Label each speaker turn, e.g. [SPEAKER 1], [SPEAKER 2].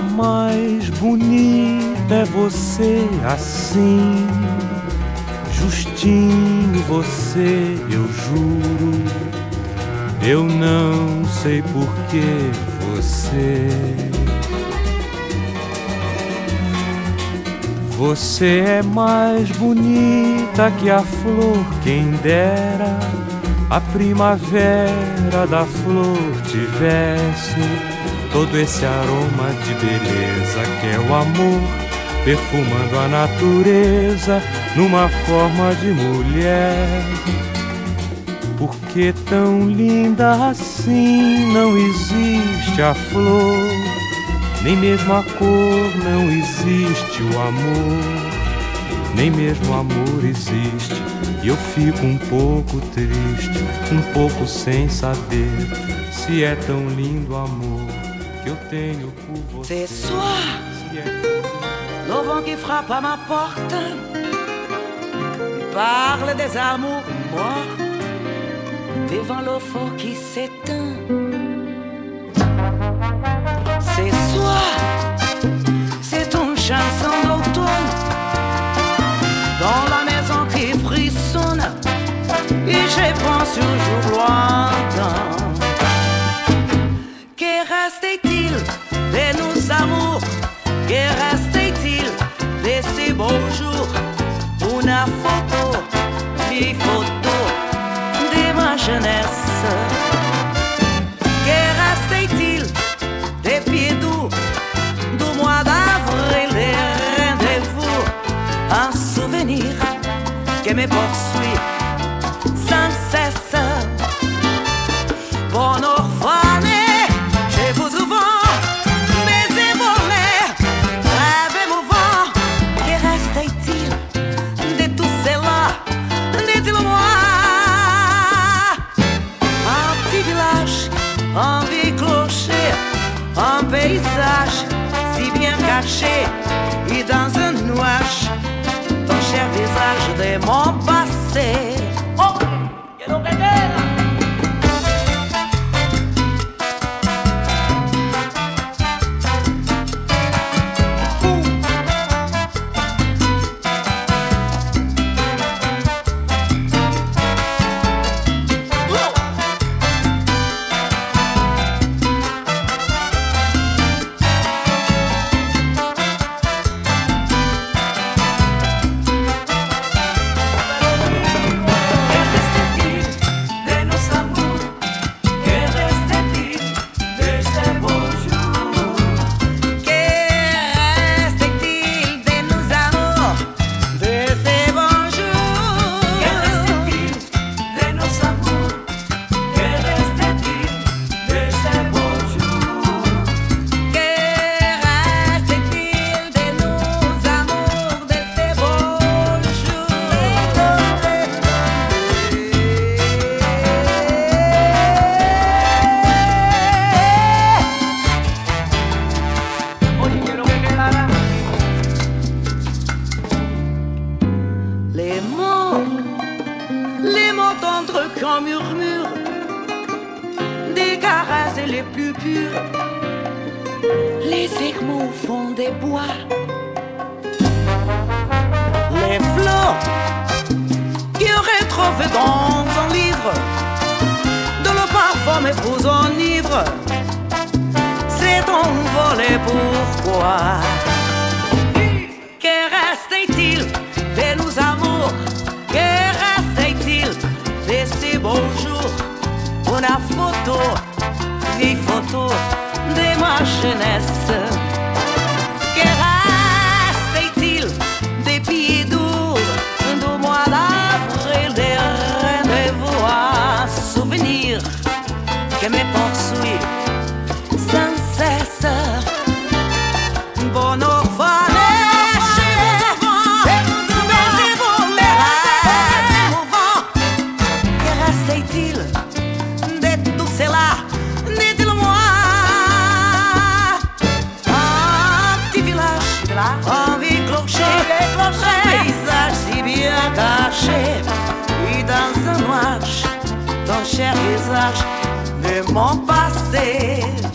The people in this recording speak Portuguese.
[SPEAKER 1] mais bonita é você assim. Justinho, você, eu juro. Eu não sei por que você. Você é mais bonita que a flor, quem dera a primavera da flor tivesse todo esse aroma de beleza que é o amor, perfumando a natureza numa forma de mulher. Porque tão linda assim não existe a flor, nem mesmo a cor não existe o amor, nem mesmo amor existe. E eu fico um pouco triste, um pouco sem saber se é tão lindo amor que tenho por você.
[SPEAKER 2] C'est vent qui frappe à ma porte parle des amours morts devant le feu qui s'éteint. C'est soir, c'est une chanson d'automne dans la maison qui frissonne et je pense un jour bonjour, una photo, des photo de ma jeunesse. Et dans un nuage, ton cher visage de mon passé. C'est envolé pourquoi Que restait-il de nos amours? Que restait-il de ces beaux jours? Une photo, vieille photo de ma jeunesse mon passé.